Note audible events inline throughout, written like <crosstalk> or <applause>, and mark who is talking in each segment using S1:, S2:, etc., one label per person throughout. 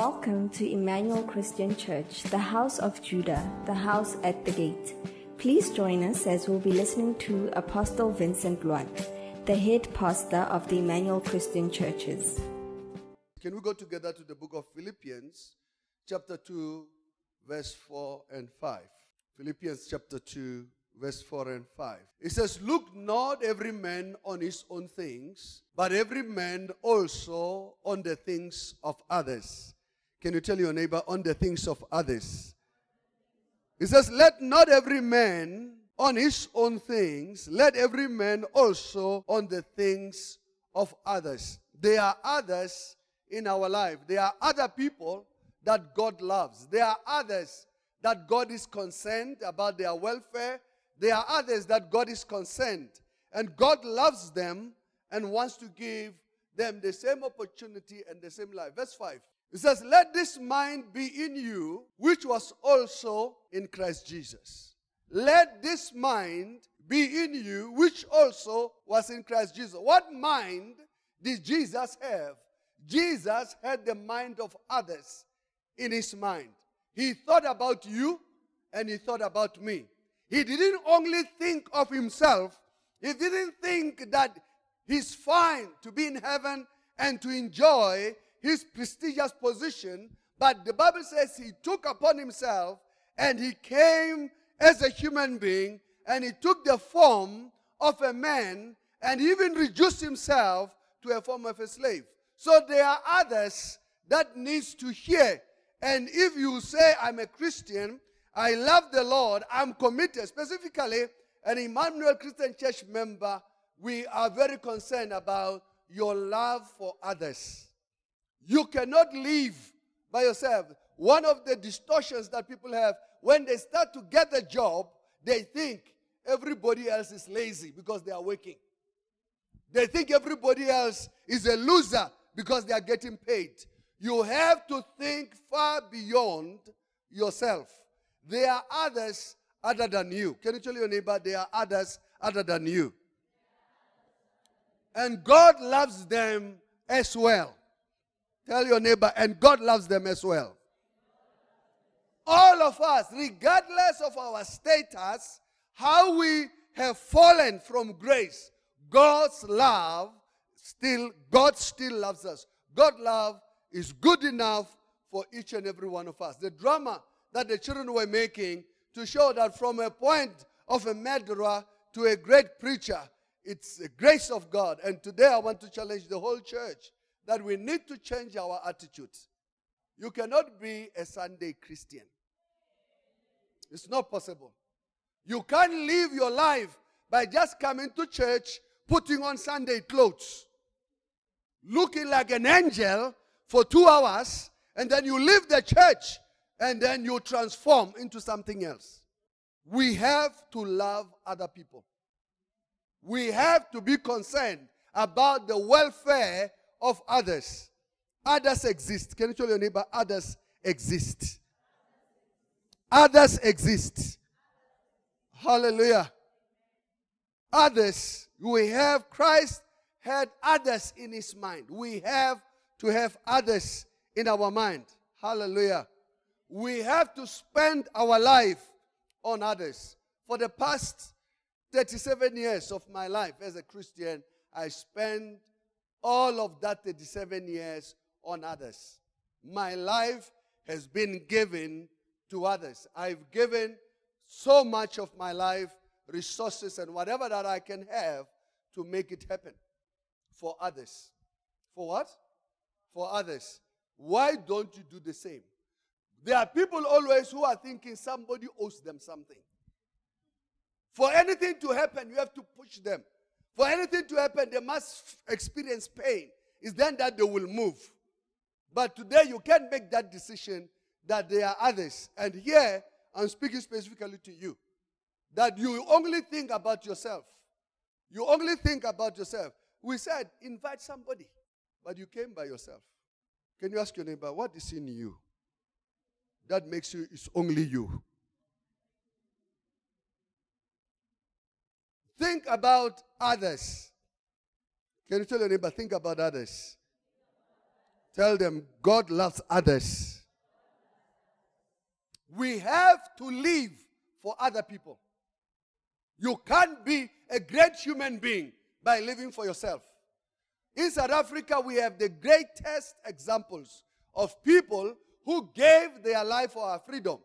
S1: Welcome to Emmanuel Christian Church, the house of Judah, the house at the gate. Please join us as we'll be listening to Apostle Vincent Loate, the head pastor of the Emmanuel Christian Churches.
S2: Can we go together to the book of Philippians, chapter 2, verse 4 and 5? Philippians chapter 2, verse 4 and 5. It says, Look not every man on his own things, but every man also on the things of others. Can you tell your neighbor, on the things of others? He says, Let not every man on his own things, let every man also on the things of others. There are others in our life. There are other people that God loves. There are others that God is concerned about their welfare. There are others that God is concerned. And God loves them and wants to give them the same opportunity and the same life. Verse 5. It says, Let this mind be in you, which was also in Christ Jesus. Let this mind be in you, which also was in Christ Jesus. What mind did Jesus have? Jesus had the mind of others in his mind. He thought about you and he thought about me. He didn't only think of himself, he didn't think that he's fine to be in heaven and to enjoy his prestigious position, but the Bible says he took upon himself and he came as a human being and he took the form of a man and even reduced himself to a form of a slave. So there are others that needs to hear. And if you say I'm a Christian, I love the Lord, I'm committed, specifically an Emmanuel Christian Church member, we are very concerned about your love for others. You cannot live by yourself. One of the distortions that people have when they start to get a job, they think everybody else is lazy because they are working. They think everybody else is a loser because they are getting paid. You have to think far beyond yourself. There are others other than you. Can you tell your neighbor there are others other than you? And God loves them as well. Tell your neighbor, and God loves them as well. All of us, regardless of our status, how we have fallen from grace, God's love still, God still loves us. God love is good enough for each and every one of us. The drama that the children were making to show that from a point of a murderer to a great preacher, it's the grace of God. And today I want to challenge the whole church that we need to change our attitude. You cannot be a Sunday Christian. It's not possible. You can't live your life by just coming to church, putting on Sunday clothes, looking like an angel for two hours, and then you leave the church and then you transform into something else. We have to love other people. We have to be concerned about the welfare of others. Others exist. Can you tell your neighbor, others exist? Others exist. Hallelujah. Others, we have Christ had others in his mind. We have to have others in our mind. Hallelujah. We have to spend our life on others. For the past 37 years of my life as a Christian, I spent all of that 37 years on others. My life has been given to others. I've given so much of my life, resources, and whatever that I can have to make it happen for others. For what? For others. Why don't you do the same? There are people always who are thinking somebody owes them something. For anything to happen, you have to push them. For anything to happen, they must experience pain. It's then that they will move. But today, you can't make that decision that there are others. And here, I'm speaking specifically to you. That you only think about yourself. You only think about yourself. We said, invite somebody, but you came by yourself. Can you ask your neighbor, what is in you that makes you, it's only you? Think about others. Can you tell your neighbor, think about others? Tell them God loves others. We have to live for other people. You can't be a great human being by living for yourself. In South Africa, we have the greatest examples of people who gave their life for our freedom.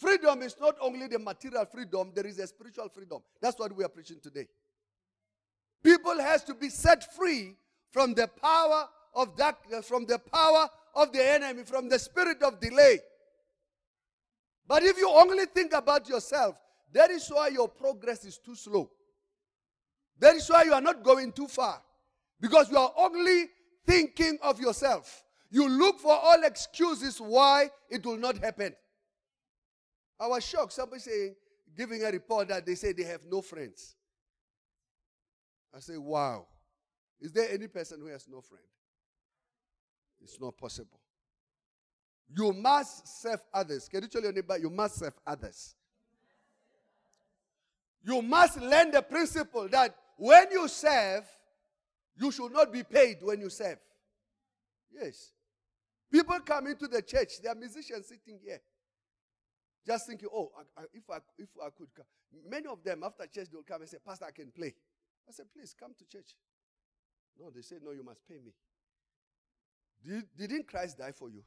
S2: Freedom is not only the material freedom, there is a spiritual freedom. That's what we are preaching today. People has to be set free from the power of darkness, from the power of the enemy, from the spirit of delay. But if you only think about yourself, that is why your progress is too slow. That is why you are not going too far. Because you are only thinking of yourself. You look for all excuses why it will not happen. I was shocked. Somebody saying, giving a report that they say they have no friends. I say, wow. Is there any person who has no friend? It's not possible. You must serve others. Can you tell your neighbor, you must serve others? You must learn the principle that when you serve, you should not be paid when you serve. Yes. People come into the church, there are musicians sitting here. Just thinking, oh, I, I, if, I, if I could come. Many of them, after church, they'll come and say, Pastor, I can play. I said, please come to church. No, they say, no, you must pay me. Did, didn't Christ die for you?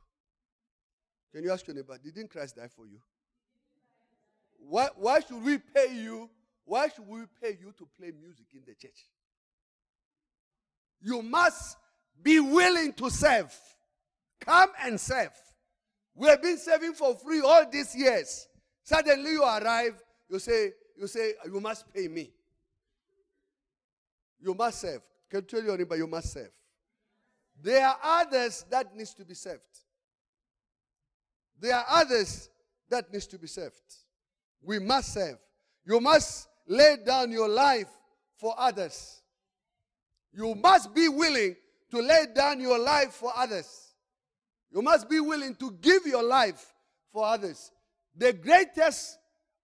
S2: Can you ask your neighbor, didn't Christ die for you? Why, why should we pay you? Why should we pay you to play music in the church? You must be willing to serve. Come and serve. We have been serving for free all these years. Suddenly you arrive, you say, you say, you must pay me. You must serve. Can you tell your neighbor you must serve? There are others that needs to be served. There are others that needs to be served. We must serve. You must lay down your life for others. You must be willing to lay down your life for others. You must be willing to give your life for others. The greatest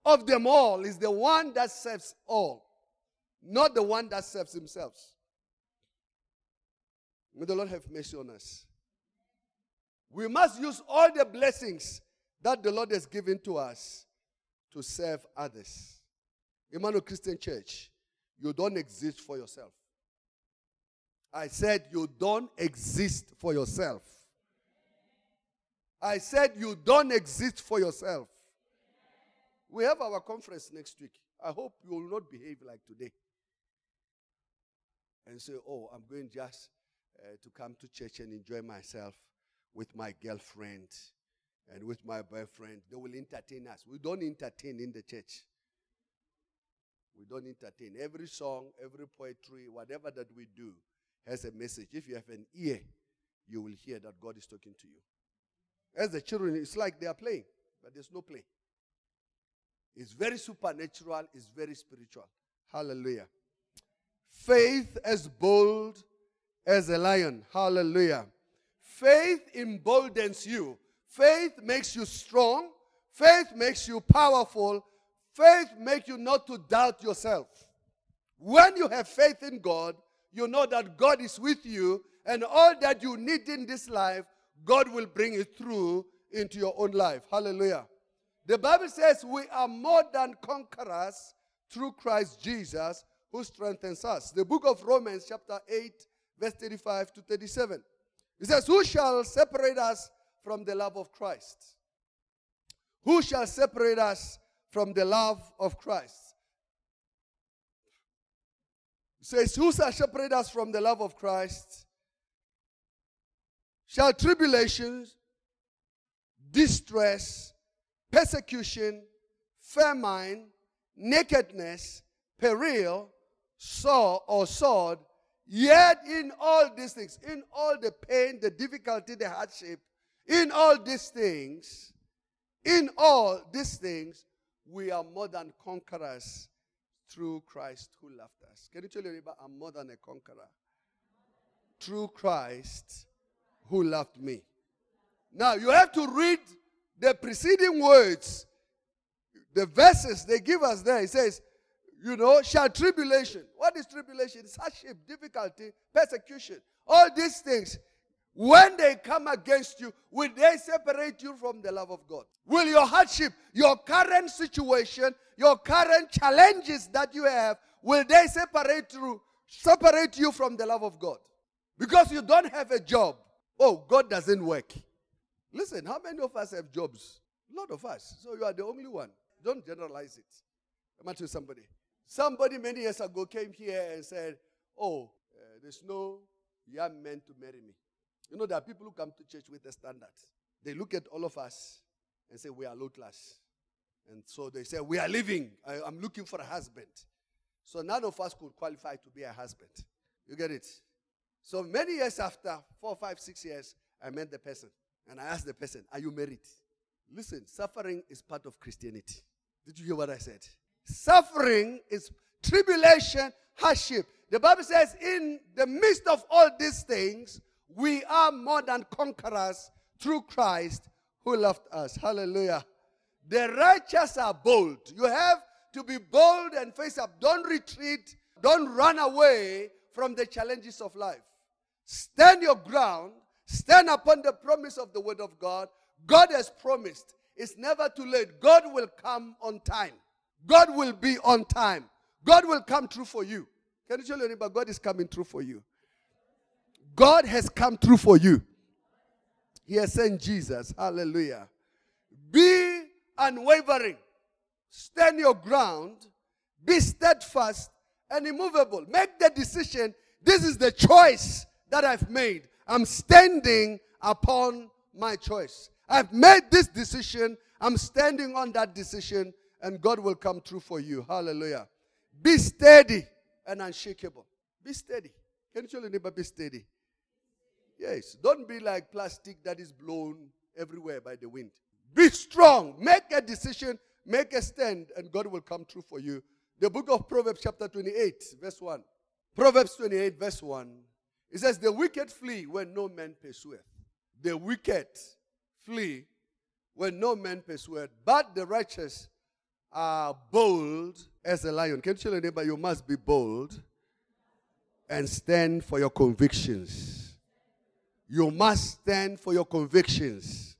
S2: of them all is the one that serves all, not the one that serves himself. May the Lord have mercy on us. We must use all the blessings that the Lord has given to us to serve others. Emmanuel Christian Church, you don't exist for yourself. I said you don't exist for yourself. I said you don't exist for yourself. We have our conference next week. I hope you will not behave like today and say, oh, I'm going just uh, to come to church and enjoy myself with my girlfriend and with my boyfriend. They will entertain us. We don't entertain in the church. We don't entertain. Every song, every poetry, whatever that we do has a message. If you have an ear, you will hear that God is talking to you. As the children, it's like they are playing, but there's no play. It's very supernatural, it's very spiritual. Hallelujah. Faith as bold as a lion. Hallelujah. Faith emboldens you. Faith makes you strong. Faith makes you powerful. Faith makes you not to doubt yourself. When you have faith in God, you know that God is with you, and all that you need in this life, God will bring it through into your own life. Hallelujah. The Bible says we are more than conquerors through Christ Jesus who strengthens us. The book of Romans, chapter 8, verse 35 to 37. It says, Who shall separate us from the love of Christ? Who shall separate us from the love of Christ? It says, Who shall separate us from the love of Christ? Shall tribulations, distress, persecution, famine, nakedness, peril, sore or sword, Yet, in all these things, in all the pain, the difficulty, the hardship, in all these things, in all these things, we are more than conquerors through Christ who loved us. Can you tell your neighbor, I'm more than a conqueror? Through Christ who loved me. Now, you have to read the preceding words, the verses they give us there. It says, you know, shall tribulation. What is tribulation? Hardship, difficulty, persecution. All these things. when they come against you, will they separate you from the love of God? Will your hardship, your current situation, your current challenges that you have, will they separate you, separate you from the love of God? Because you don't have a job. Oh, God doesn't work. Listen, how many of us have jobs? A lot of us. So you are the only one. Don't generalize it. I'm going to somebody. Somebody many years ago came here and said, Oh, uh, there's no young man to marry me. You know, there are people who come to church with a standard. They look at all of us and say, We are low class. And so they say, We are living. I, am looking for a husband. So none of us could qualify to be a husband. You get it? So many years after, four, five, six years, I met the person. And I asked the person, Are you married? Listen, suffering is part of Christianity. Did you hear what I said? Suffering is tribulation, hardship. The Bible says, In the midst of all these things, we are more than conquerors through Christ who loved us. Hallelujah. The righteous are bold. You have to be bold and face up. Don't retreat. Don't run away from the challenges of life. Stand your ground. Stand upon the promise of the word of God. God has promised. It's never too late. God will come on time. God will be on time. God will come true for you. Can you tell your neighbor, God is coming true for you? God has come true for you. He has sent Jesus. Hallelujah. Be unwavering. Stand your ground. Be steadfast and immovable. Make the decision. This is the choice that I've made. I'm standing upon my choice. I've made this decision. I'm standing on that decision, and God will come through for you. Hallelujah. Be steady and unshakable. Be steady. Can you tell your neighbor, be steady? Yes. Don't be like plastic that is blown everywhere by the wind. Be strong. Make a decision. Make a stand, and God will come through for you. The book of Proverbs, chapter 28, verse 1. Proverbs 28, verse 1. It says, The wicked flee when no man pursueth. The wicked flee when no man pursueth. But the righteous are bold as a lion. Can you tell your neighbor, you must be bold and stand for your convictions you must stand for your convictions.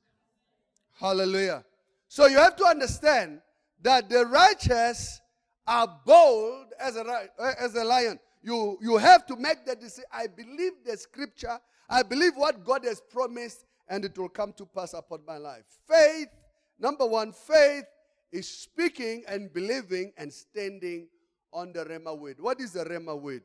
S2: Hallelujah. So you have to understand that the righteous are bold as a, eh, as a lion. You, you have to make the decision. I believe the scripture. I believe what God has promised, and it will come to pass upon my life. Faith, number one, faith is speaking and believing and standing on the Rhema word. What is the Rhema word?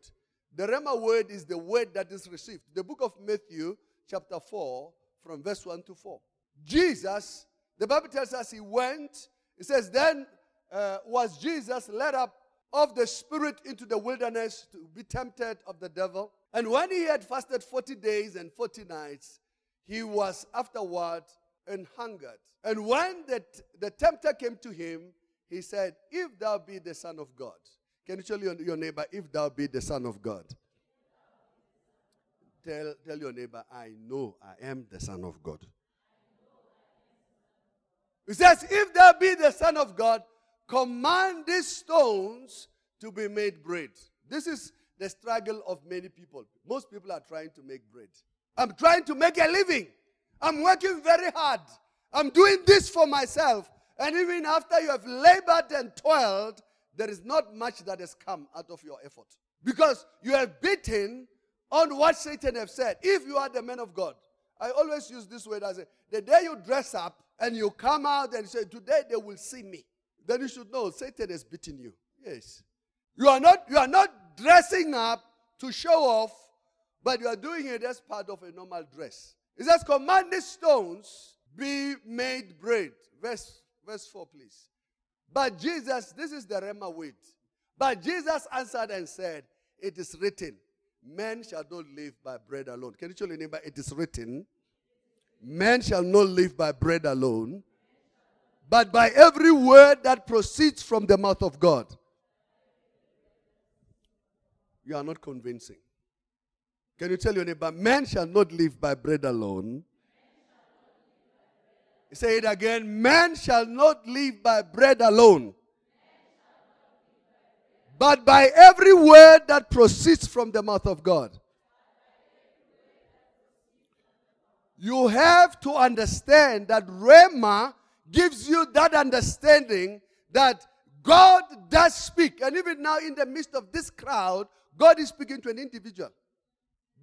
S2: The Rhema word is the word that is received. The book of Matthew, chapter 4, from verse 1 to 4. Jesus, the Bible tells us he went, it says, then uh, was Jesus led up of the Spirit into the wilderness to be tempted of the devil. And when he had fasted 40 days and 40 nights, he was afterward and hungered. And when the, the tempter came to him, he said, If thou be the Son of God, can you tell your, your neighbor, if thou be the Son of God? Tell, tell your neighbor, I know I am the Son of God. He says, If thou be the Son of God, command these stones to be made bread. This is the struggle of many people. Most people are trying to make bread. I'm trying to make a living. I'm working very hard. I'm doing this for myself. And even after you have labored and toiled, there is not much that has come out of your effort. Because you have beaten on what Satan have said. If you are the man of God, I always use this word as a, the day you dress up and you come out and say, Today they will see me, then you should know Satan has beaten you. Yes. You are not, you are not dressing up to show off, but you are doing it as part of a normal dress. It says, Command the stones be made bread. Verse, verse 4, please. But Jesus, this is the Rhema word. But Jesus answered and said, It is written, Man shall not live by bread alone. Can you tell your neighbor it is written? Man shall not live by bread alone, but by every word that proceeds from the mouth of God. You are not convincing. Can you tell your neighbor, man shall not live by bread alone? Say it again. Man shall not live by bread alone but by every word that proceeds from the mouth of God. you have to understand that Rhema gives you that understanding that God does speak. And even now, in the midst of this crowd, God is speaking to an individual.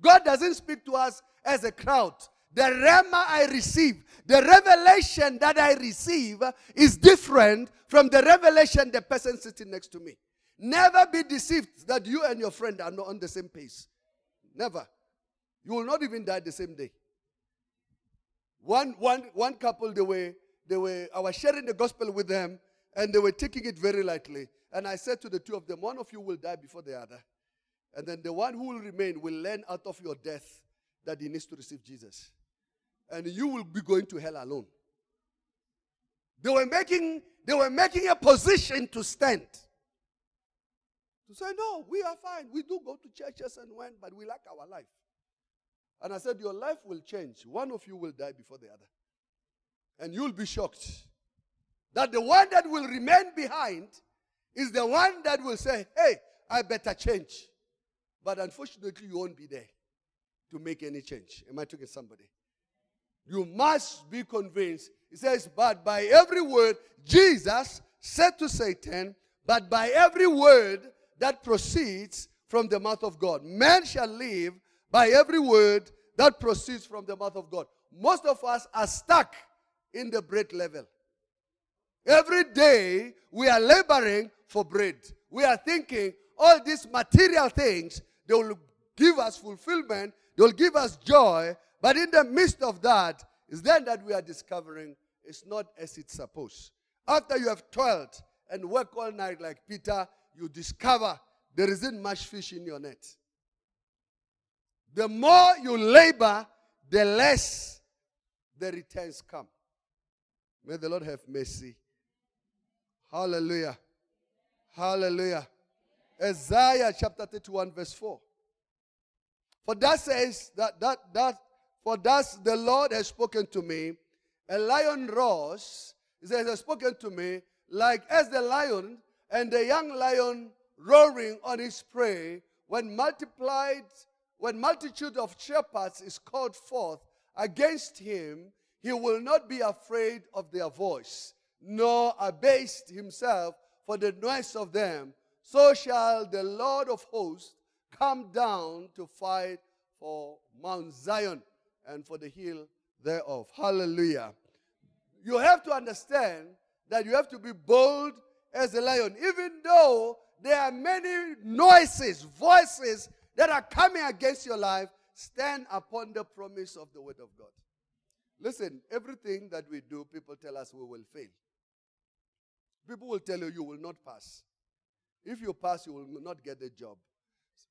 S2: God doesn't speak to us as a crowd. The rhema I receive, the revelation that I receive is different from the revelation the person sitting next to me. Never be deceived that you and your friend are not on the same pace. Never. You will not even die the same day. One, one, one couple, they were, they were, I was sharing the gospel with them, and they were taking it very lightly. And I said to the two of them, one of you will die before the other. And then the one who will remain will learn out of your death that he needs to receive Jesus. And you will be going to hell alone. They were making, they were making a position to stand. To say, no, we are fine. We do go to churches and when, but we like our life. And I said, Your life will change. One of you will die before the other. And you'll be shocked that the one that will remain behind is the one that will say, Hey, I better change. But unfortunately, you won't be there to make any change. Am I talking to somebody? You must be convinced. He says, But by every word, Jesus said to Satan, But by every word that proceeds from the mouth of God, man shall live by every word that proceeds from the mouth of God. Most of us are stuck in the bread level. Every day we are laboring for bread. We are thinking all these material things, they will give us fulfillment, they will give us joy, but in the midst of that, is then that we are discovering it's not as it's supposed. After you have toiled and worked all night like Peter, you discover there isn't much fish in your net. The more you labor, the less the returns come. May the Lord have mercy. Hallelujah. Hallelujah. Isaiah chapter 31, verse 4. For that says that that that for thus the Lord has spoken to me. A lion roars. He says, has spoken to me like as the lion and the young lion roaring on his prey when multiplied when multitude of shepherds is called forth against him, he will not be afraid of their voice, nor abase himself for the noise of them. So shall the Lord of hosts come down to fight for Mount Zion and for the hill thereof. Hallelujah. You have to understand that you have to be bold as a lion, even though there are many noises, voices that are coming against your life, stand upon the promise of the Word of God. Listen, everything that we do, people tell us we will fail. People will tell you you will not pass. If you pass, you will not get the job.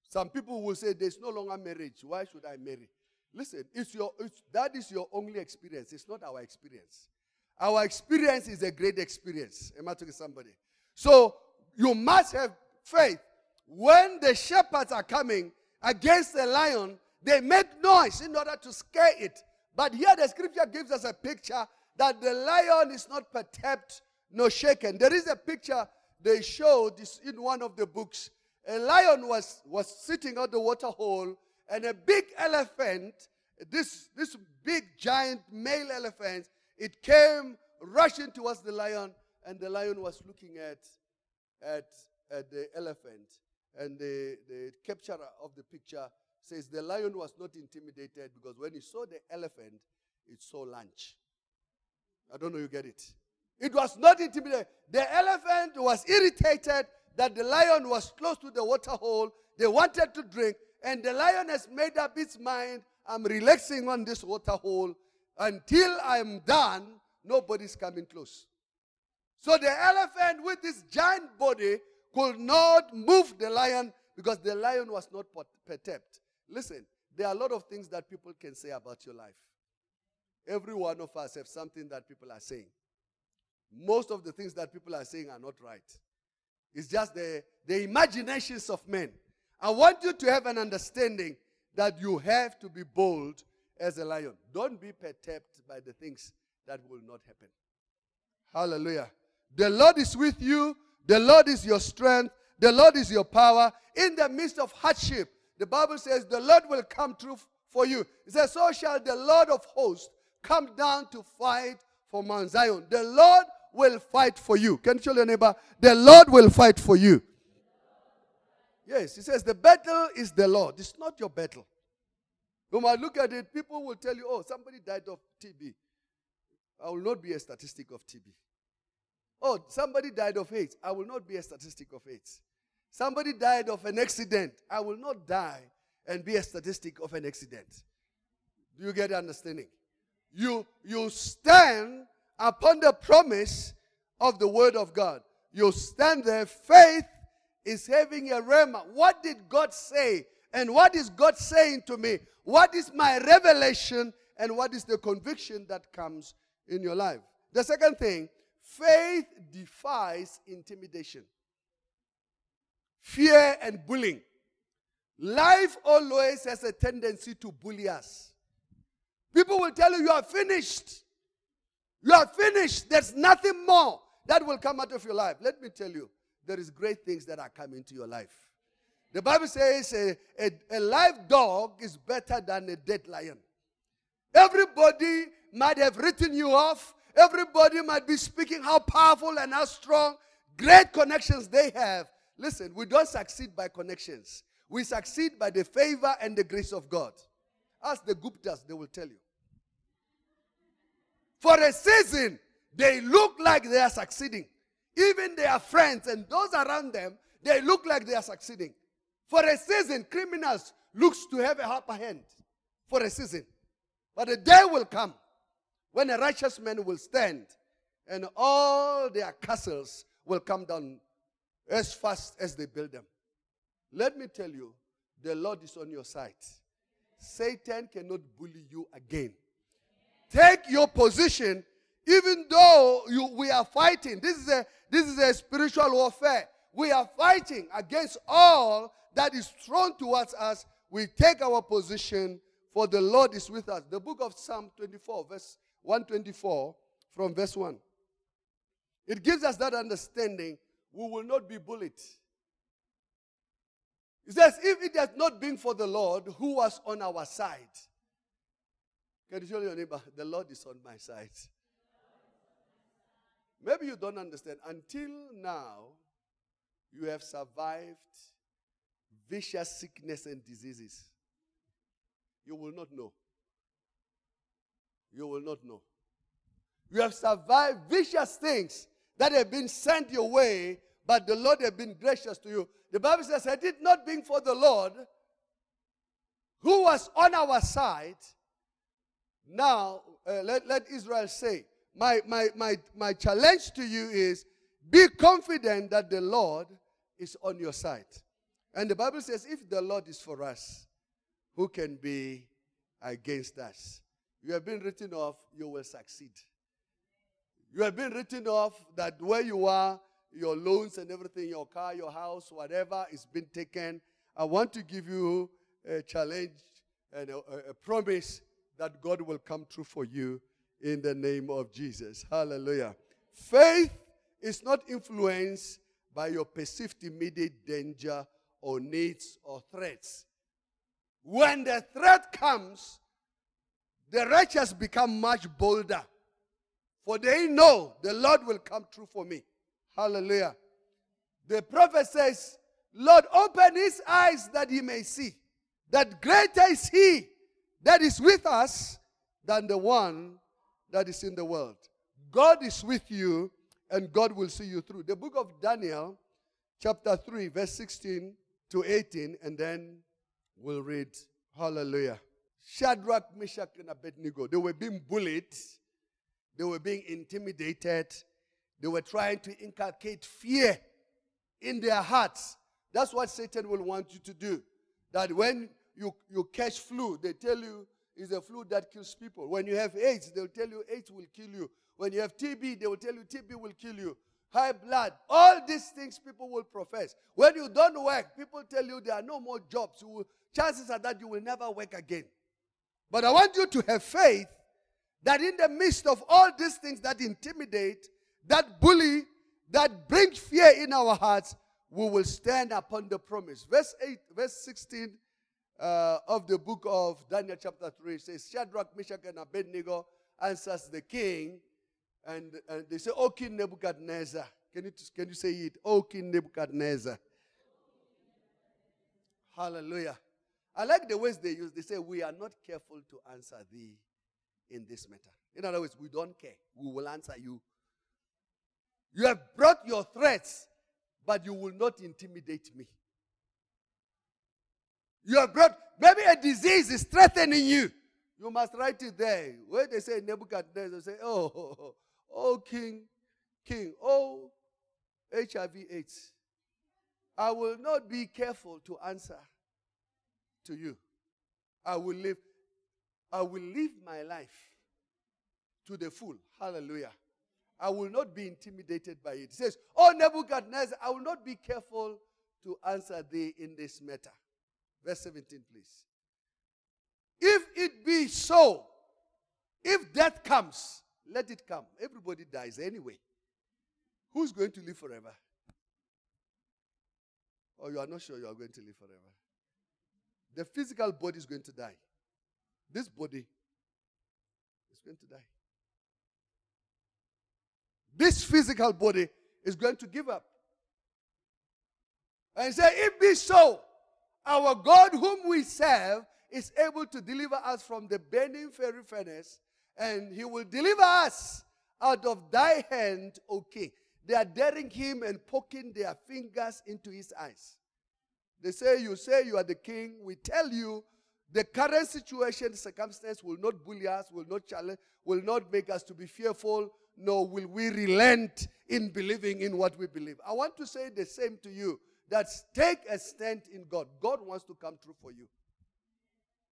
S2: Some people will say there's no longer marriage. Why should I marry? Listen, it's your, it's, that is your only experience. It's not our experience. Our experience is a great experience. Am I talking to somebody? So you must have faith when the shepherds are coming against the lion, they make noise in order to scare it. But here the scripture gives us a picture that the lion is not perturbed nor shaken. There is a picture they showed this in one of the books. A lion was, was sitting at the water hole, and a big elephant, this, this big giant male elephant, it came rushing towards the lion, and the lion was looking at, at, at the elephant. And the, the capturer of the picture says the lion was not intimidated because when he saw the elephant, it saw lunch. I don't know you get it. It was not intimidated. The elephant was irritated that the lion was close to the water hole. They wanted to drink, and the lion has made up its mind I'm relaxing on this water hole until I'm done, nobody's coming close. So the elephant with this giant body could not move the lion because the lion was not perturbed. Listen, there are a lot of things that people can say about your life. Every one of us have something that people are saying. Most of the things that people are saying are not right. It's just the, the imaginations of men. I want you to have an understanding that you have to be bold as a lion. Don't be perturbed by the things that will not happen. Hallelujah. The Lord is with you. The Lord is your strength. The Lord is your power. In the midst of hardship, the Bible says the Lord will come through for you. He says, So shall the Lord of hosts come down to fight for Mount Zion. The Lord will fight for you. Can you tell your neighbor? The Lord will fight for you. Yes, he says, The battle is the Lord. It's not your battle. When I look at it, people will tell you, Oh, somebody died of TB. I will not be a statistic of TB. Oh, somebody died of AIDS. I will not be a statistic of AIDS. Somebody died of an accident. I will not die and be a statistic of an accident. Do you get the understanding? You, you stand upon the promise of the word of God. You stand there. Faith is having a rhema. What did God say? And what is God saying to me? What is my revelation? And what is the conviction that comes in your life? The second thing, faith defies intimidation, fear, and bullying. Life always has a tendency to bully us. People will tell you, You are finished. You are finished. There's nothing more that will come out of your life. Let me tell you, there is great things that are coming to your life. The Bible says a, a, a live dog is better than a dead lion. Everybody might have written you off. Everybody might be speaking how powerful and how strong, great connections they have. Listen, we don't succeed by connections. We succeed by the favor and the grace of God. As the Guptas, they will tell you. For a season, they look like they are succeeding. Even their friends and those around them, they look like they are succeeding. For a season, criminals looks to have a upper hand. For a season. But a day will come when a righteous man will stand and all their castles will come down as fast as they build them. Let me tell you, the Lord is on your side. Satan cannot bully you again. Take your position, even though you, we are fighting. This is, a, this is a spiritual warfare. We are fighting against all that is thrown towards us. We take our position, for the Lord is with us. The book of Psalm 24, verse 124, from verse 1. It gives us that understanding we will not be bullied. He says, if it had not been for the Lord who was on our side, can you tell your neighbor, the Lord is on my side? Maybe you don't understand. Until now, you have survived vicious sickness and diseases. You will not know. You will not know. You have survived vicious things that have been sent your way, but the Lord has been gracious to you. The Bible says, had it not been for the Lord who was on our side, now uh, let, let Israel say, my, my, my, my challenge to you is be confident that the Lord is on your side. And the Bible says, if the Lord is for us, who can be against us? You have been written off, you will succeed. You have been written off that where you are, your loans and everything, your car, your house, whatever is been taken. I want to give you a challenge and a, a, promise that God will come true for you in the name of Jesus. Hallelujah. Faith is not influenced by your perceived immediate danger or needs or threats. When the threat comes, the righteous become much bolder. For they know the Lord will come true for me. Hallelujah. The prophet says, Lord, open his eyes that he may see. That greater is he that is with us than the one that is in the world. God is with you and God will see you through. The book of Daniel, chapter 3, verse 16 to 18, and then we'll read Hallelujah. Shadrach, Meshach, and Abednego, they were being bullied, they were being intimidated, they were trying to inculcate fear in their hearts. That's what Satan will want you to do. That when you, you catch flu, they tell you it's a flu that kills people. When you have AIDS, they'll tell you AIDS will kill you. When you have TB, they will tell you TB will kill you. High blood, all these things people will profess. When you don't work, people tell you there are no more jobs. Will, chances are that you will never work again. But I want you to have faith that in the midst of all these things that intimidate, that bully, that bring fear in our hearts, we will stand upon the promise. Verse 8, verse 16 uh, of the book of Daniel, chapter 3. It says, Shadrach, Meshach, and Abednego answers the king. And, and they say, O King Nebuchadnezzar. Can you, can you say it? O King Nebuchadnezzar. Hallelujah. I like the words they use. They say, We are not careful to answer thee in this matter. In other words, we don't care. We will answer you. You have brought your threats, but you will not intimidate me. You have brought, maybe a disease is threatening you. You must write it there. Where they say Nebuchadnezzar, say, oh, oh, oh, King, King, oh, HIV AIDS. I will not be careful to answer to you. I will live, I will live my life to the full. Hallelujah. I will not be intimidated by it. It says, Oh Nebuchadnezzar, I will not be careful to answer thee in this matter. Verse 17, please. If it be so, if death comes, let it come. Everybody dies anyway. Who's going to live forever? Or you are not sure you are going to live forever? The physical body is going to die. This body is going to die. This physical body is going to give up. And say, if be so, our God whom we serve is able to deliver us from the burning fiery furnace, and he will deliver us out of thy hand, O king. They are daring him and poking their fingers into his eyes. They say, You say you are the king. We tell you the current situation, circumstance will not bully us, will not challenge, will not make us to be fearful, nor will we relent in believing in what we believe. I want to say the same to you that take a stand in God. God wants to come true for you.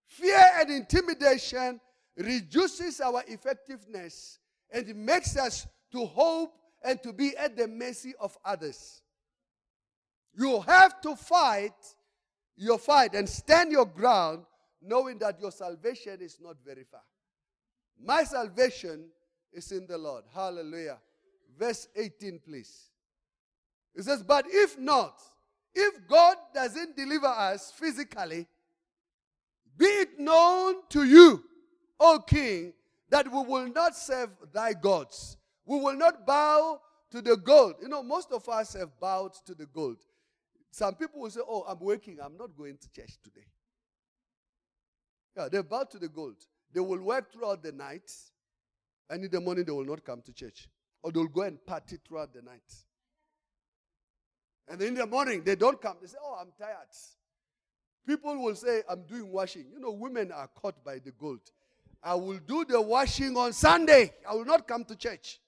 S2: Fear and intimidation reduces our effectiveness and makes us to hope and to be at the mercy of others. You have to fight your fight and stand your ground knowing that your salvation is not very far. My salvation is in the Lord. Hallelujah. Verse 18, please. It says, But if not, if God doesn't deliver us physically, be it known to you, O King, that we will not serve thy gods. We will not bow to the gold. You know, most of us have bowed to the gold. Some people will say, Oh, I'm working, I'm not going to church today. Yeah, they bow to the gold. They will work throughout the night, and in the morning they will not come to church. Or they'll go and party throughout the night. And in the morning they don't come. They say, Oh, I'm tired. People will say, I'm doing washing. You know, women are caught by the gold. I will do the washing on Sunday. I will not come to church.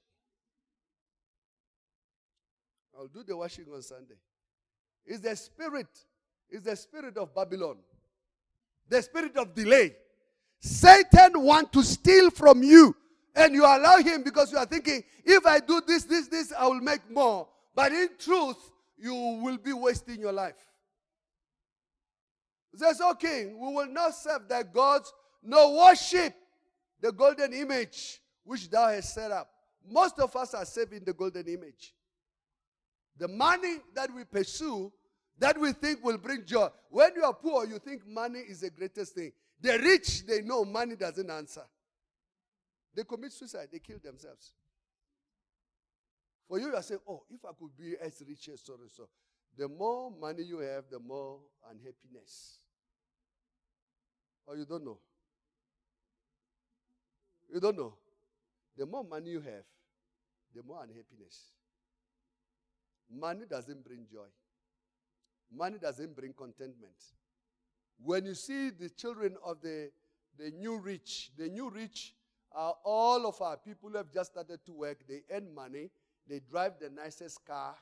S2: I'll do the washing on Sunday. It's the spirit. It's the spirit of Babylon. The spirit of delay. Satan want to steal from you and you allow him because you are thinking, if I do this, this, this, I will make more. But in truth, you will be wasting your life. It says, okay, we will not serve thy gods, nor worship the golden image which thou hast set up. Most of us are serving the golden image. The money that we pursue, that we think will bring joy. When you are poor, you think money is the greatest thing. The rich, they know money doesn't answer. They commit suicide, they kill themselves. For you, you are saying, oh, if I could be as rich as so and so. The more money you have, the more unhappiness. Or you don't know. You don't know. The more money you have, the more unhappiness. Money doesn't bring joy. Money doesn't bring contentment. When you see the children of the, the new rich, the new rich are all of our people who have just started to work. They earn money. They drive the nicest car.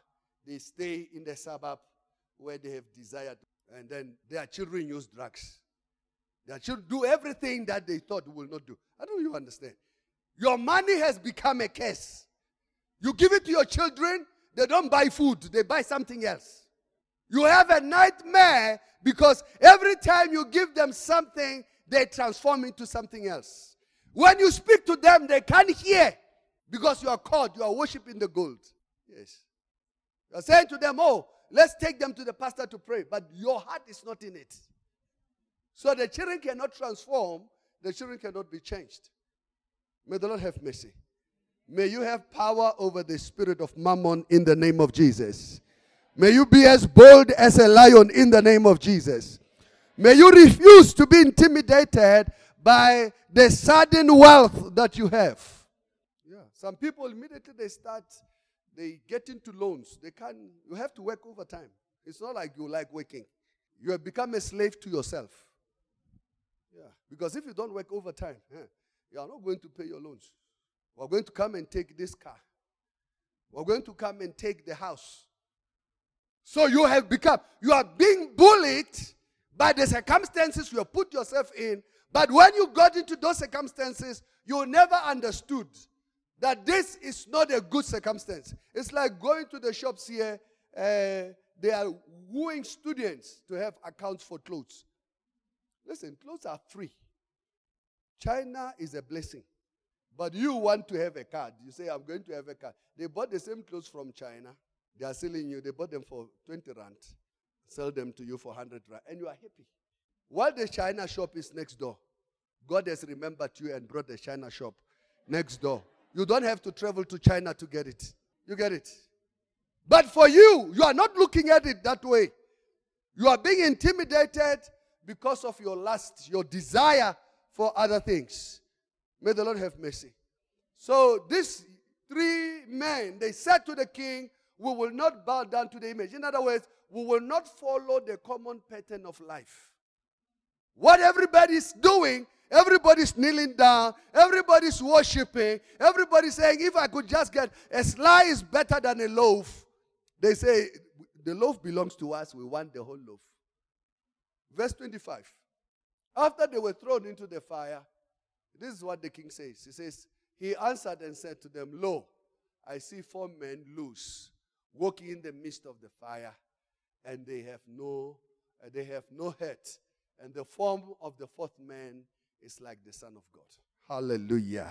S2: They stay in the suburb where they have desired. And then their children use drugs. Their children do everything that they thought will not do. I don't you understand. Your money has become a curse. You give it to your children, they don't buy food, they buy something else. You have a nightmare because every time you give them something, they transform into something else. When you speak to them, they can't hear because you are called, you are worshiping the gold. Yes. You are saying to them, Oh, let's take them to the pastor to pray, but your heart is not in it. So the children cannot transform, the children cannot be changed. May the Lord have mercy. May you have power over the spirit of mammon in the name of Jesus. May you be as bold as a lion in the name of Jesus. May you refuse to be intimidated by the sudden wealth that you have. Yeah. Some people immediately they start, they get into loans. They can't, you have to work overtime. It's not like you like working. You have become a slave to yourself. Yeah. Because if you don't work overtime, eh, you are not going to pay your loans. We're going to come and take this car. We're going to come and take the house. So you have become, you are being bullied by the circumstances you have put yourself in. But when you got into those circumstances, you never understood that this is not a good circumstance. It's like going to the shops here, uh, they are wooing students to have accounts for clothes. Listen, clothes are free. China is a blessing. But you want to have a card. You say, I'm going to have a card. They bought the same clothes from China. They are selling you. They bought them for 20 rand. Sell them to you for 100 rand. And you are happy. While the China shop is next door, God has remembered you and brought the China shop next door. You don't have to travel to China to get it. You get it? But for you, you are not looking at it that way. You are being intimidated because of your lust, your desire for other things. May the Lord have mercy. So these three men, they said to the king, we will not bow down to the image. In other words, we will not follow the common pattern of life. What everybody's doing, everybody's kneeling down, everybody's worshiping, everybody's saying, if I could just get a slice is better than a loaf. They say, the loaf belongs to us, we want the whole loaf. Verse 25. After they were thrown into the fire, this is what the king says. He says, He answered and said to them, Lo, I see four men loose, walking in the midst of the fire, and they have no, uh, they have no head. And the form of the fourth man is like the Son of God. Hallelujah.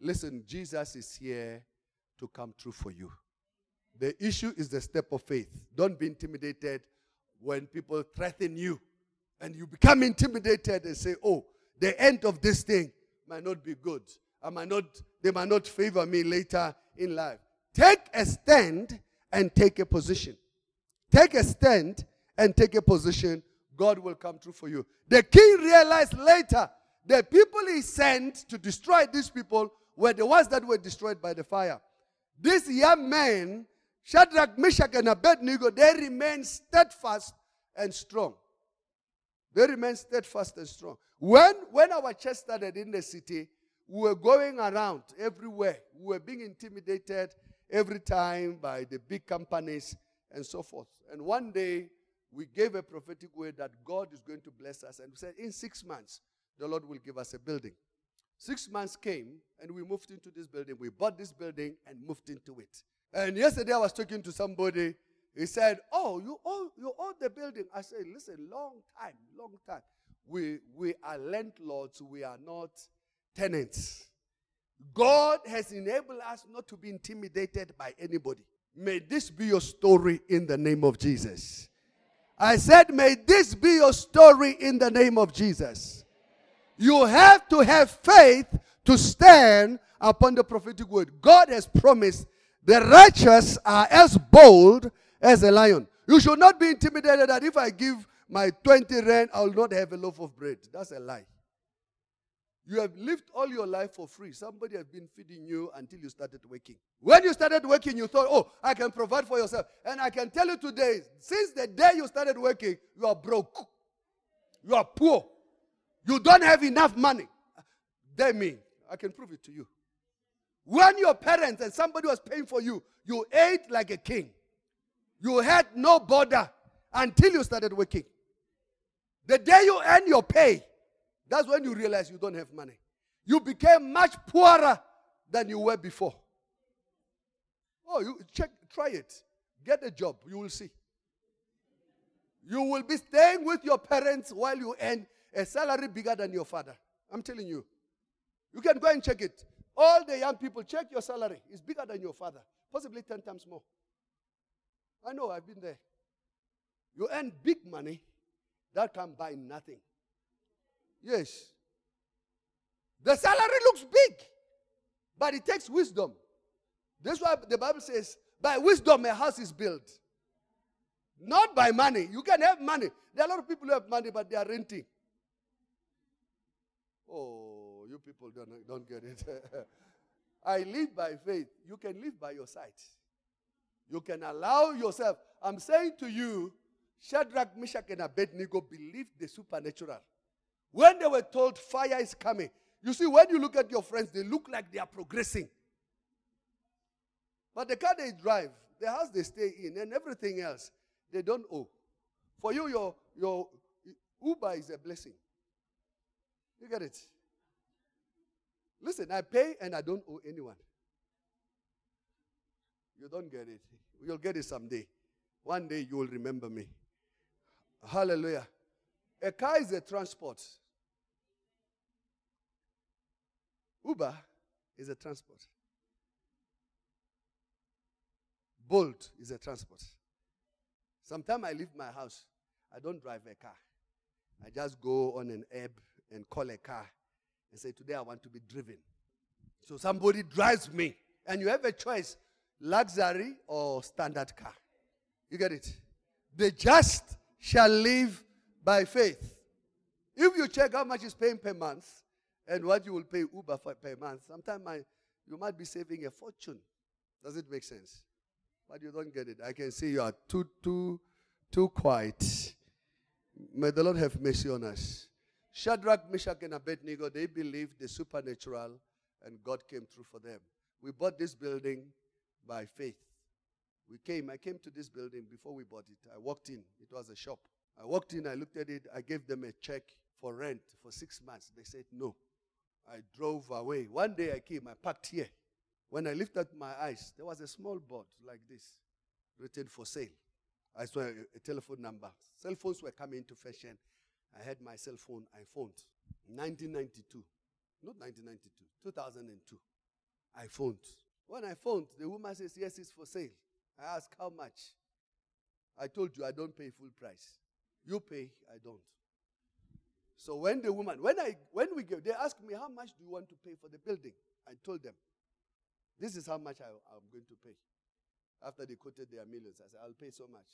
S2: Listen, Jesus is here to come true for you. The issue is the step of faith. Don't be intimidated when people threaten you and you become intimidated and say, Oh, the end of this thing might not be good. I might not, they might not favor me later in life. Take a stand and take a position. Take a stand and take a position. God will come through for you. The king realized later the people he sent to destroy these people were the ones that were destroyed by the fire. These young men, Shadrach, Meshach, and Abednego, they remained steadfast and strong. They remained steadfast and strong. When, when our church started in the city, we were going around everywhere. We were being intimidated every time by the big companies and so forth. And one day, we gave a prophetic word that God is going to bless us. And we said, in six months, the Lord will give us a building. Six months came, and we moved into this building. We bought this building and moved into it. And yesterday, I was talking to somebody he said, Oh, you own, you own the building. I said, Listen, long time, long time. We, we are landlords, we are not tenants. God has enabled us not to be intimidated by anybody. May this be your story in the name of Jesus. I said, May this be your story in the name of Jesus. You have to have faith to stand upon the prophetic word. God has promised the righteous are as bold as a lion. You should not be intimidated that if I give my 20 rand, I will not have a loaf of bread. That's a lie. You have lived all your life for free. Somebody has been feeding you until you started working. When you started working, you thought, oh, I can provide for yourself. And I can tell you today, since the day you started working, you are broke. You are poor. You don't have enough money. They mean, I can prove it to you. When your parents and somebody was paying for you, you ate like a king. You had no border until you started working. The day you earn your pay, that's when you realize you don't have money. You became much poorer than you were before. Oh, you check, try it. Get a job, you will see. You will be staying with your parents while you earn a salary bigger than your father. I'm telling you. You can go and check it. All the young people, check your salary. It's bigger than your father, possibly 10 times more. I know, I've been there. You earn big money that can buy nothing. Yes. The salary looks big, but it takes wisdom. That's why the Bible says, by wisdom a house is built. Not by money. You can have money. There are a lot of people who have money, but they are renting. Oh, you people don't, don't get it. <laughs> I live by faith. You can live by your sight. You can allow yourself. I'm saying to you, Shadrach, Meshach, and Abednego believed the supernatural. When they were told fire is coming, you see, when you look at your friends, they look like they are progressing. But the car they drive, the house they stay in, and everything else, they don't owe. For you, your, your Uber is a blessing. You get it? Listen, I pay and I don't owe anyone. You don't get it. You'll get it someday. One day you will remember me. Hallelujah. A car is a transport. Uber is a transport. Bolt is a transport. Sometimes I leave my house. I don't drive a car. I just go on an app and call a car and say, Today I want to be driven. So somebody drives me. And you have a choice luxury or standard car. You get it? The just shall live by faith. If you check how much is paying per month and what you will pay Uber for per month, sometimes you might be saving a fortune. Does it make sense? But you don't get it. I can see you are too, too, too quiet. May the Lord have mercy on us. Shadrach, Meshach, and Abednego, they believed the supernatural and God came through for them. We bought this building by faith. We came, I came to this building before we bought it. I walked in, it was a shop. I walked in, I looked at it, I gave them a check for rent for six months. They said no. I drove away. One day I came, I parked here. When I lifted my eyes, there was a small board like this written for sale. I saw a, a telephone number. Cell phones were coming into fashion. I had my cell phone, I phoned. 1992. Not 1992, 2002. I phoned. When I phoned, the woman says, Yes, it's for sale. I asked, How much? I told you I don't pay full price. You pay, I don't. So when the woman, when I when we go, they asked me, How much do you want to pay for the building? I told them, This is how much I, I'm going to pay. After they quoted their millions, I said, I'll pay so much.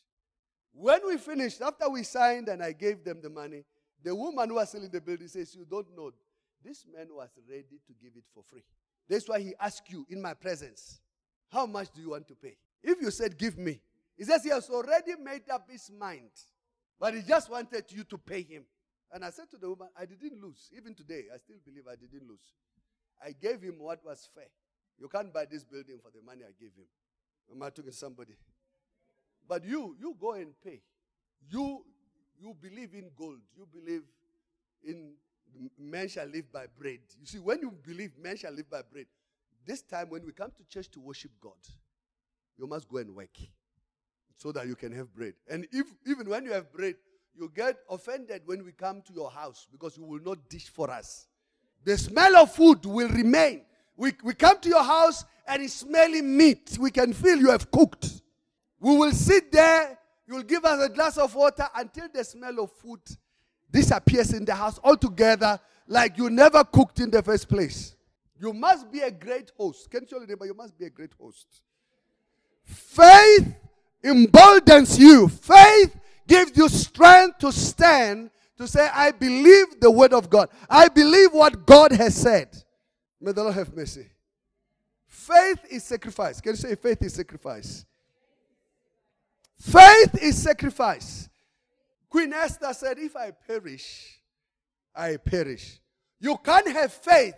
S2: When we finished, after we signed and I gave them the money, the woman who was selling the building says, You don't know. This man was ready to give it for free. That's why he asked you in my presence, How much do you want to pay? If you said, Give me, he says he has already made up his mind, but he just wanted you to pay him. And I said to the woman, I didn't lose. Even today, I still believe I didn't lose. I gave him what was fair. You can't buy this building for the money I gave him. Am I talking to somebody? But you, you go and pay. You, you believe in gold. You believe in men shall live by bread. You see, when you believe men shall live by bread, this time when we come to church to worship God, you must go and work so that you can have bread. And if even when you have bread, you get offended when we come to your house because you will not dish for us. The smell of food will remain. We, we come to your house and it's smelling meat. We can feel you have cooked. We will sit there. You'll give us a glass of water until the smell of food disappears in the house altogether, like you never cooked in the first place. You must be a great host. Can you tell your neighbor you must be a great host? Faith emboldens you. Faith gives you strength to stand to say, I believe the word of God. I believe what God has said. May the Lord have mercy. Faith is sacrifice. Can you say faith is sacrifice? Faith is sacrifice. Queen Esther said, If I perish, I perish. You can't have faith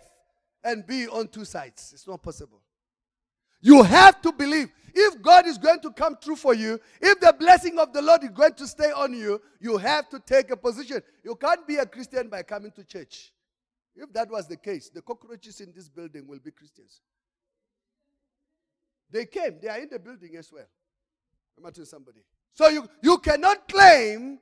S2: and be on two sides. It's not possible. You have to believe. If God is going to come true for you, if the blessing of the Lord is going to stay on you, you have to take a position. You can't be a Christian by coming to church. If that was the case, the cockroaches in this building will be Christians. They came, they are in the building as well. Am I telling somebody? So you, you cannot claim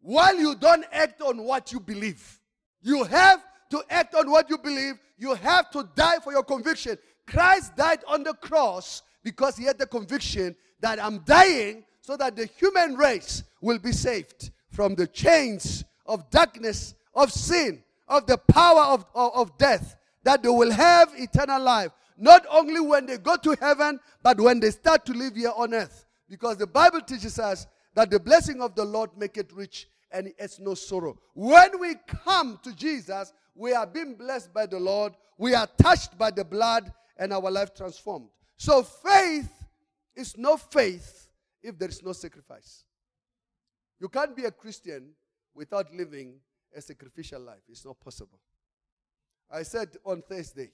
S2: while you don't act on what you believe. You have to act on what you believe. You have to die for your conviction. Christ died on the cross because he had the conviction that I'm dying so that the human race will be saved from the chains of darkness, of sin, of the power of, of, of death, that they will have eternal life. Not only when they go to heaven, but when they start to live here on earth. Because the Bible teaches us that the blessing of the Lord make it rich and it's no sorrow. When we come to Jesus, we are being blessed by the Lord, we are touched by the blood, and our life transformed. So faith is no faith if there is no sacrifice. You can't be a Christian without living a sacrificial life. It's not possible. I said on Thursday,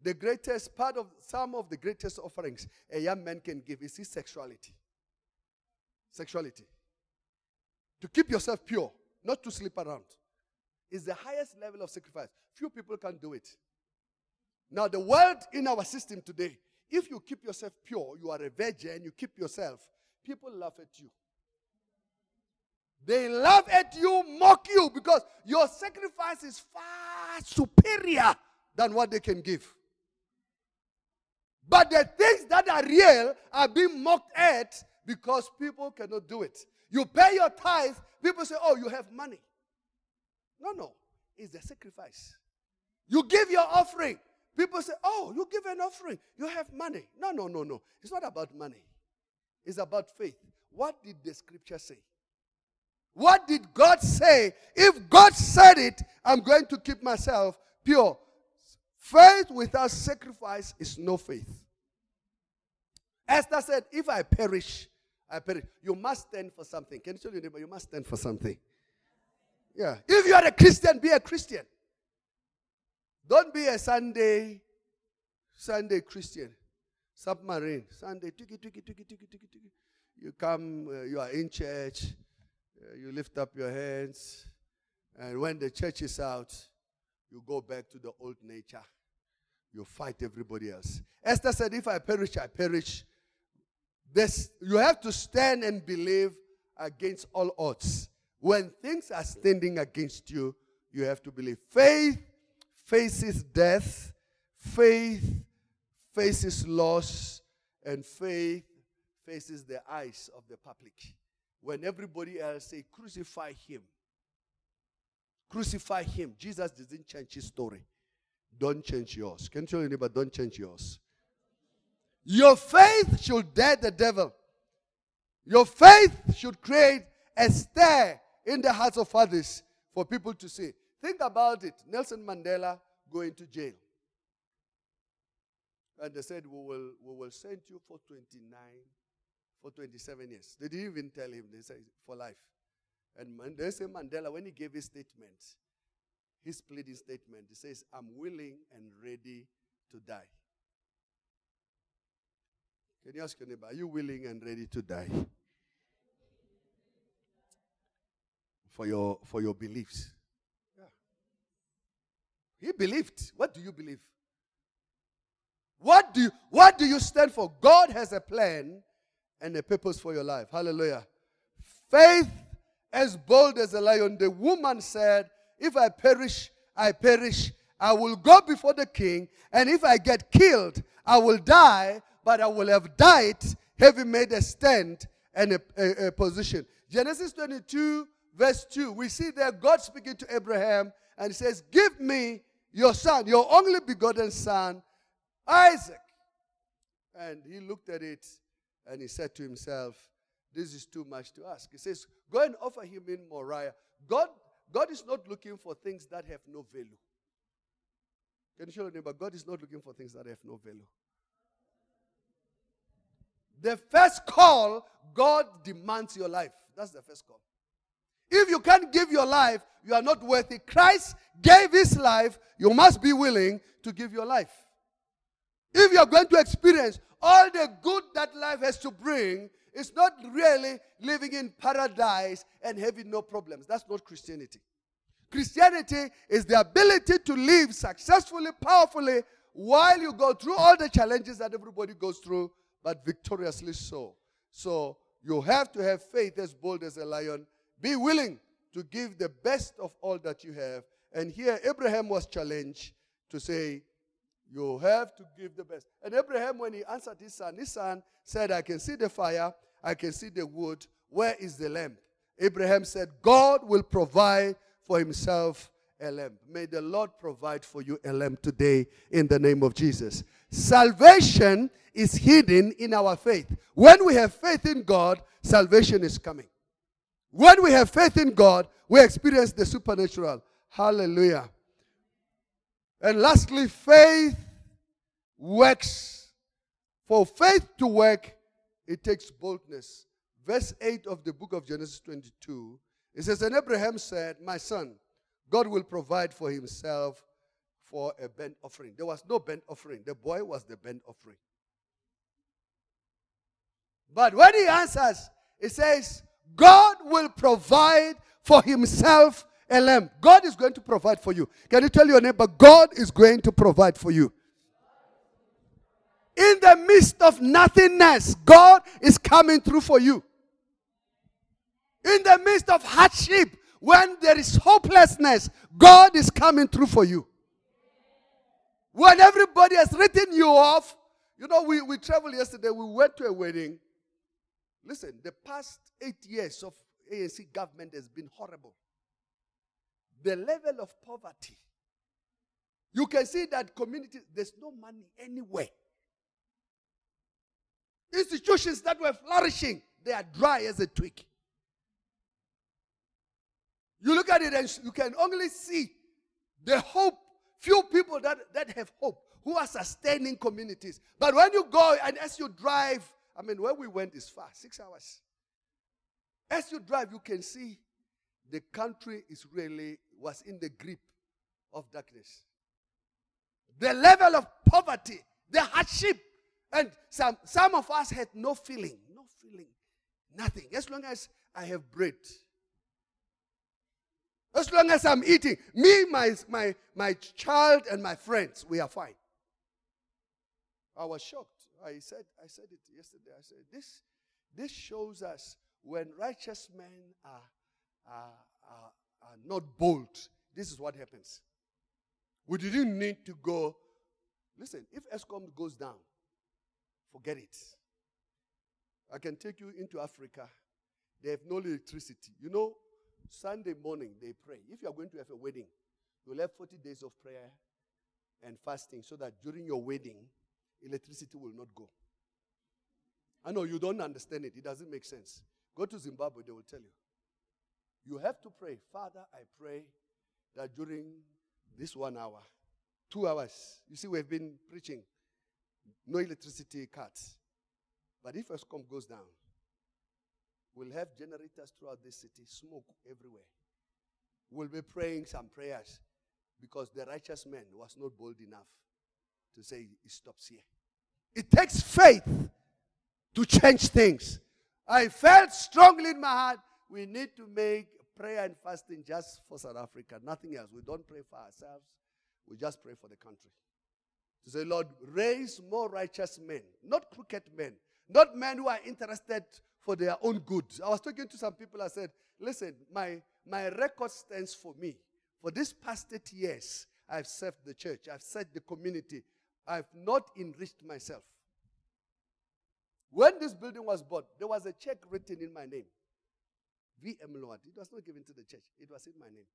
S2: the greatest part of some of the greatest offerings a young man can give is his sexuality. Sexuality. To keep yourself pure, not to sleep around, is the highest level of sacrifice. Few people can do it. Now, the world in our system today, if you keep yourself pure, you are a virgin, you keep yourself, people laugh at you. They laugh at you, mock you, because your sacrifice is far superior than what they can give. But the things that are real are being mocked at because people cannot do it. You pay your tithe, people say, Oh, you have money. No, no. It's the sacrifice. You give your offering. People say, Oh, you give an offering. You have money. No, no, no, no. It's not about money, it's about faith. What did the scripture say? What did God say? If God said it, I'm going to keep myself pure. Faith without sacrifice is no faith. Esther said, If I perish, I perish. You must stand for something. Can you tell your neighbor, you must stand for something? Yeah. If you are a Christian, be a Christian. Don't be a Sunday, Sunday Christian. Submarine. Sunday, tiki, tiki, tiki, tiki, tiki, tiki. You come, uh, you are in church, uh, you lift up your hands, and when the church is out, you go back to the old nature. You fight everybody else. Esther said, If I perish, I perish. This, you have to stand and believe against all odds. When things are standing against you, you have to believe. Faith faces death, faith faces loss, and faith faces the eyes of the public. When everybody else say, crucify him. Crucify him. Jesus didn't change his story. Don't change yours. Can you tell neighbor, don't change yours? Your faith should dare the devil. Your faith should create a stir in the hearts of others for people to see. Think about it. Nelson Mandela going to jail. And they said, we will, we will send you for 29, for 27 years. They didn't even tell him, they said, for life. And they say Mandela, when he gave his statement, his pleading statement, he says, I'm willing and ready to die. Can you ask your neighbor, are you willing and ready to die? For your, for your beliefs. He believed. What do you believe? What do you, what do you stand for? God has a plan and a purpose for your life. Hallelujah. Faith as bold as a lion. The woman said, If I perish, I perish. I will go before the king, and if I get killed, I will die, but I will have died having made a stand and a, a, a position. Genesis 22, verse 2, we see there God speaking to Abraham and says, Give me your son, your only begotten son, Isaac. And he looked at it and he said to himself, This is too much to ask. He says, Go and offer him in Moriah. God, God is not looking for things that have no value. Can you show your neighbor? God is not looking for things that have no value. The first call, God demands your life. That's the first call. If you can't give your life, you are not worthy. Christ gave his life, you must be willing to give your life. If you are going to experience all the good that life has to bring, it's not really living in paradise and having no problems. That's not Christianity. Christianity is the ability to live successfully, powerfully, while you go through all the challenges that everybody goes through but victoriously so. So you have to have faith as bold as a lion. Be willing to give the best of all that you have. And here Abraham was challenged to say, You have to give the best. And Abraham, when he answered his son, his son said, I can see the fire, I can see the wood. Where is the lamp? Abraham said, God will provide for himself a lamp. May the Lord provide for you a lamp today in the name of Jesus. Salvation is hidden in our faith. When we have faith in God, salvation is coming. When we have faith in God, we experience the supernatural. Hallelujah. And lastly, faith works. For faith to work, it takes boldness. Verse 8 of the book of Genesis 22, it says, And Abraham said, My son, God will provide for himself for a burnt offering. There was no burnt offering. The boy was the burnt offering. But when he answers, he says, God will provide for himself a lamb. God is going to provide for you. Can you tell your neighbor, God is going to provide for you? In the midst of nothingness, God is coming through for you. In the midst of hardship, when there is hopelessness, God is coming through for you. When everybody has written you off, you know, we, we traveled yesterday, we went to a wedding. Listen, the past eight years of ANC government has been horrible. The level of poverty. You can see that community, there's no money anywhere. Institutions that were flourishing, they are dry as a twig. You look at it and you can only see the hope, few people that, that have hope, who are sustaining communities. But when you go and as you drive, I mean, where we went is far, six hours. As you drive, you can see the country is really was in the grip of darkness. The level of poverty, the hardship, and some some of us had no feeling, no feeling, nothing. As long as I have bread, as long as I'm eating, me, my my my child, and my friends, we are fine. I was shocked. I said, I said it yesterday. I said, this, this shows us when righteous men are, are, are, are not bold, this is what happens. We didn't need to go. Listen, if Eskom goes down, forget it. I can take you into Africa. They have no electricity. You know, Sunday morning they pray. If you are going to have a wedding, you'll have 40 days of prayer and fasting so that during your wedding, electricity will not go. I know you don't understand it, it doesn't make sense. Go to Zimbabwe, they will tell you. You have to pray, Father, I pray that during this one hour, two hours, you see, we've been preaching no electricity cuts. But if Eskom goes down, we'll have generators throughout this city, smoke everywhere. We'll be praying some prayers because the righteous man was not bold enough to say it stops here. It takes faith to change things. I felt strongly in my heart we need to make prayer and fasting just for South Africa, nothing else. We don't pray for ourselves, we just pray for the country. To say, Lord, raise more righteous men, not crooked men, not men who are interested for their own good. I was talking to some people, I said, listen, my, my record stands for me. For this past 30 years, I've served the church, I've served the community, I've not enriched myself. When this building was bought, there was a check written in my name. VM Loate. It was not given to the church, it was in my name.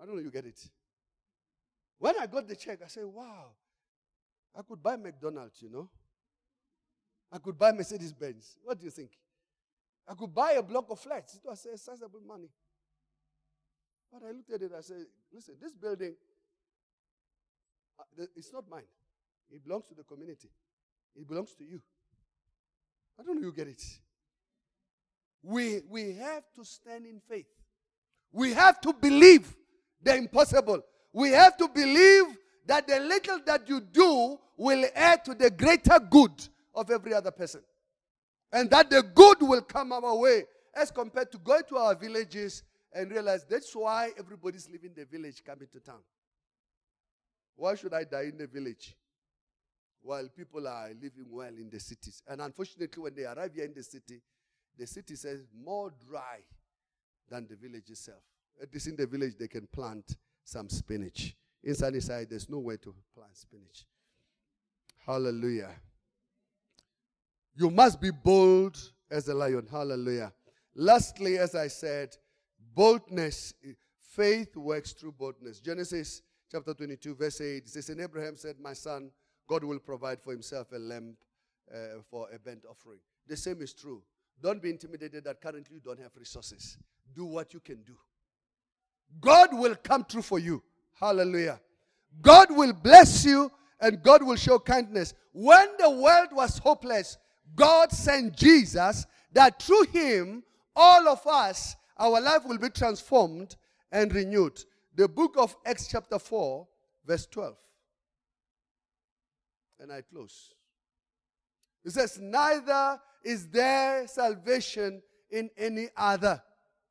S2: I don't know you get it. When I got the check, I said, wow, I could buy McDonald's, you know. I could buy Mercedes Benz. What do you think? I could buy a block of flats. It was a sizable money. But I looked at it, I said, listen, this building Uh, it's not mine. It belongs to the community. It belongs to you. I don't know you get it. We, we have to stand in faith. We have to believe the impossible. We have to believe that the little that you do will add to the greater good of every other person. And that the good will come our way as compared to going to our villages and realize that's why everybody's leaving the village coming to town. Why should I die in the village while people are living well in the cities? And unfortunately, when they arrive here in the city, the city says more dry than the village itself. At least in the village, they can plant some spinach. In Sunnyside, there's no way to plant spinach. Hallelujah. You must be bold as a lion. Hallelujah. Lastly, as I said, boldness, Faith works through boldness. Genesis chapter 22, verse 8 it says, And Abraham said, My son, God will provide for himself a lamb uh, for a burnt offering. The same is true. Don't be intimidated that currently you don't have resources. Do what you can do. God will come through for you. Hallelujah. God will bless you and God will show kindness. When the world was hopeless, God sent Jesus that through him, all of us, our life will be transformed and renewed. The book of Acts, chapter 4, verse 12. And I close. It says, Neither is there salvation in any other,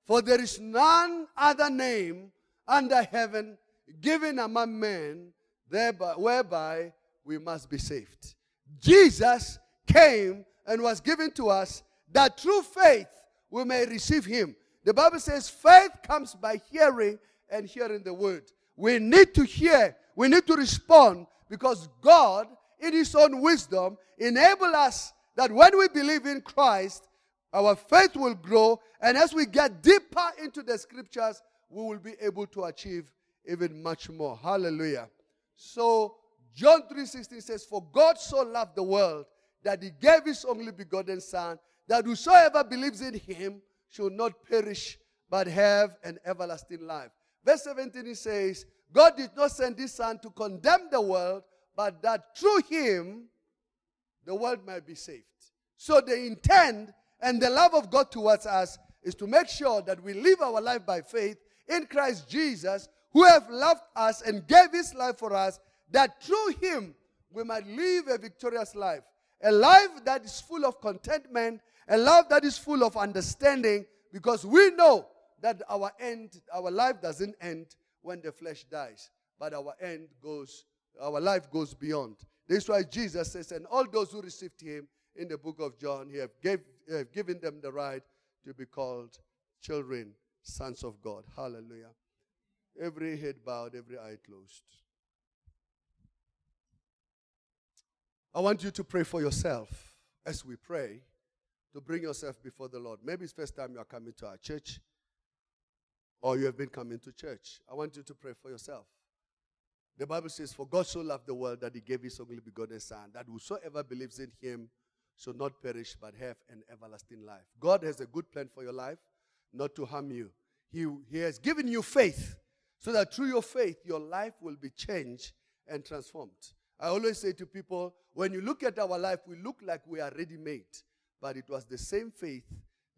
S2: for there is none other name under heaven given among men thereby, whereby we must be saved. Jesus came and was given to us that through faith we may receive him. The Bible says faith comes by hearing and hearing the word. We need to hear, we need to respond because God, in his own wisdom, enable us that when we believe in Christ, our faith will grow, and as we get deeper into the scriptures, we will be able to achieve even much more. Hallelujah. So John 3:16 says, For God so loved the world that he gave his only begotten Son, that whosoever believes in him should not perish, but have an everlasting life. Verse 17 he says, God did not send his Son to condemn the world, but that through him the world might be saved. So the intent and the love of God towards us is to make sure that we live our life by faith in Christ Jesus, who have loved us and gave his life for us, that through him we might live a victorious life. A life that is full of contentment, a life that is full of understanding, because we know that our end, our life doesn't end when the flesh dies, but our end goes, our life goes beyond. This is why Jesus says, and all those who received him in the book of John, he have, gave, he have given them the right to be called children, sons of God. Hallelujah. Every head bowed, every eye closed. I want you to pray for yourself as we pray to bring yourself before the Lord. Maybe it's first time you are coming to our church or you have been coming to church. I want you to pray for yourself. The Bible says, For God so loved the world that he gave his only begotten Son, that whosoever believes in him should not perish but have an everlasting life. God has a good plan for your life, not to harm you. He, he has given you faith so that through your faith, your life will be changed and transformed. I always say to people, when you look at our life, we look like we are ready made, but it was the same faith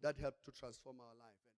S2: that helped to transform our life.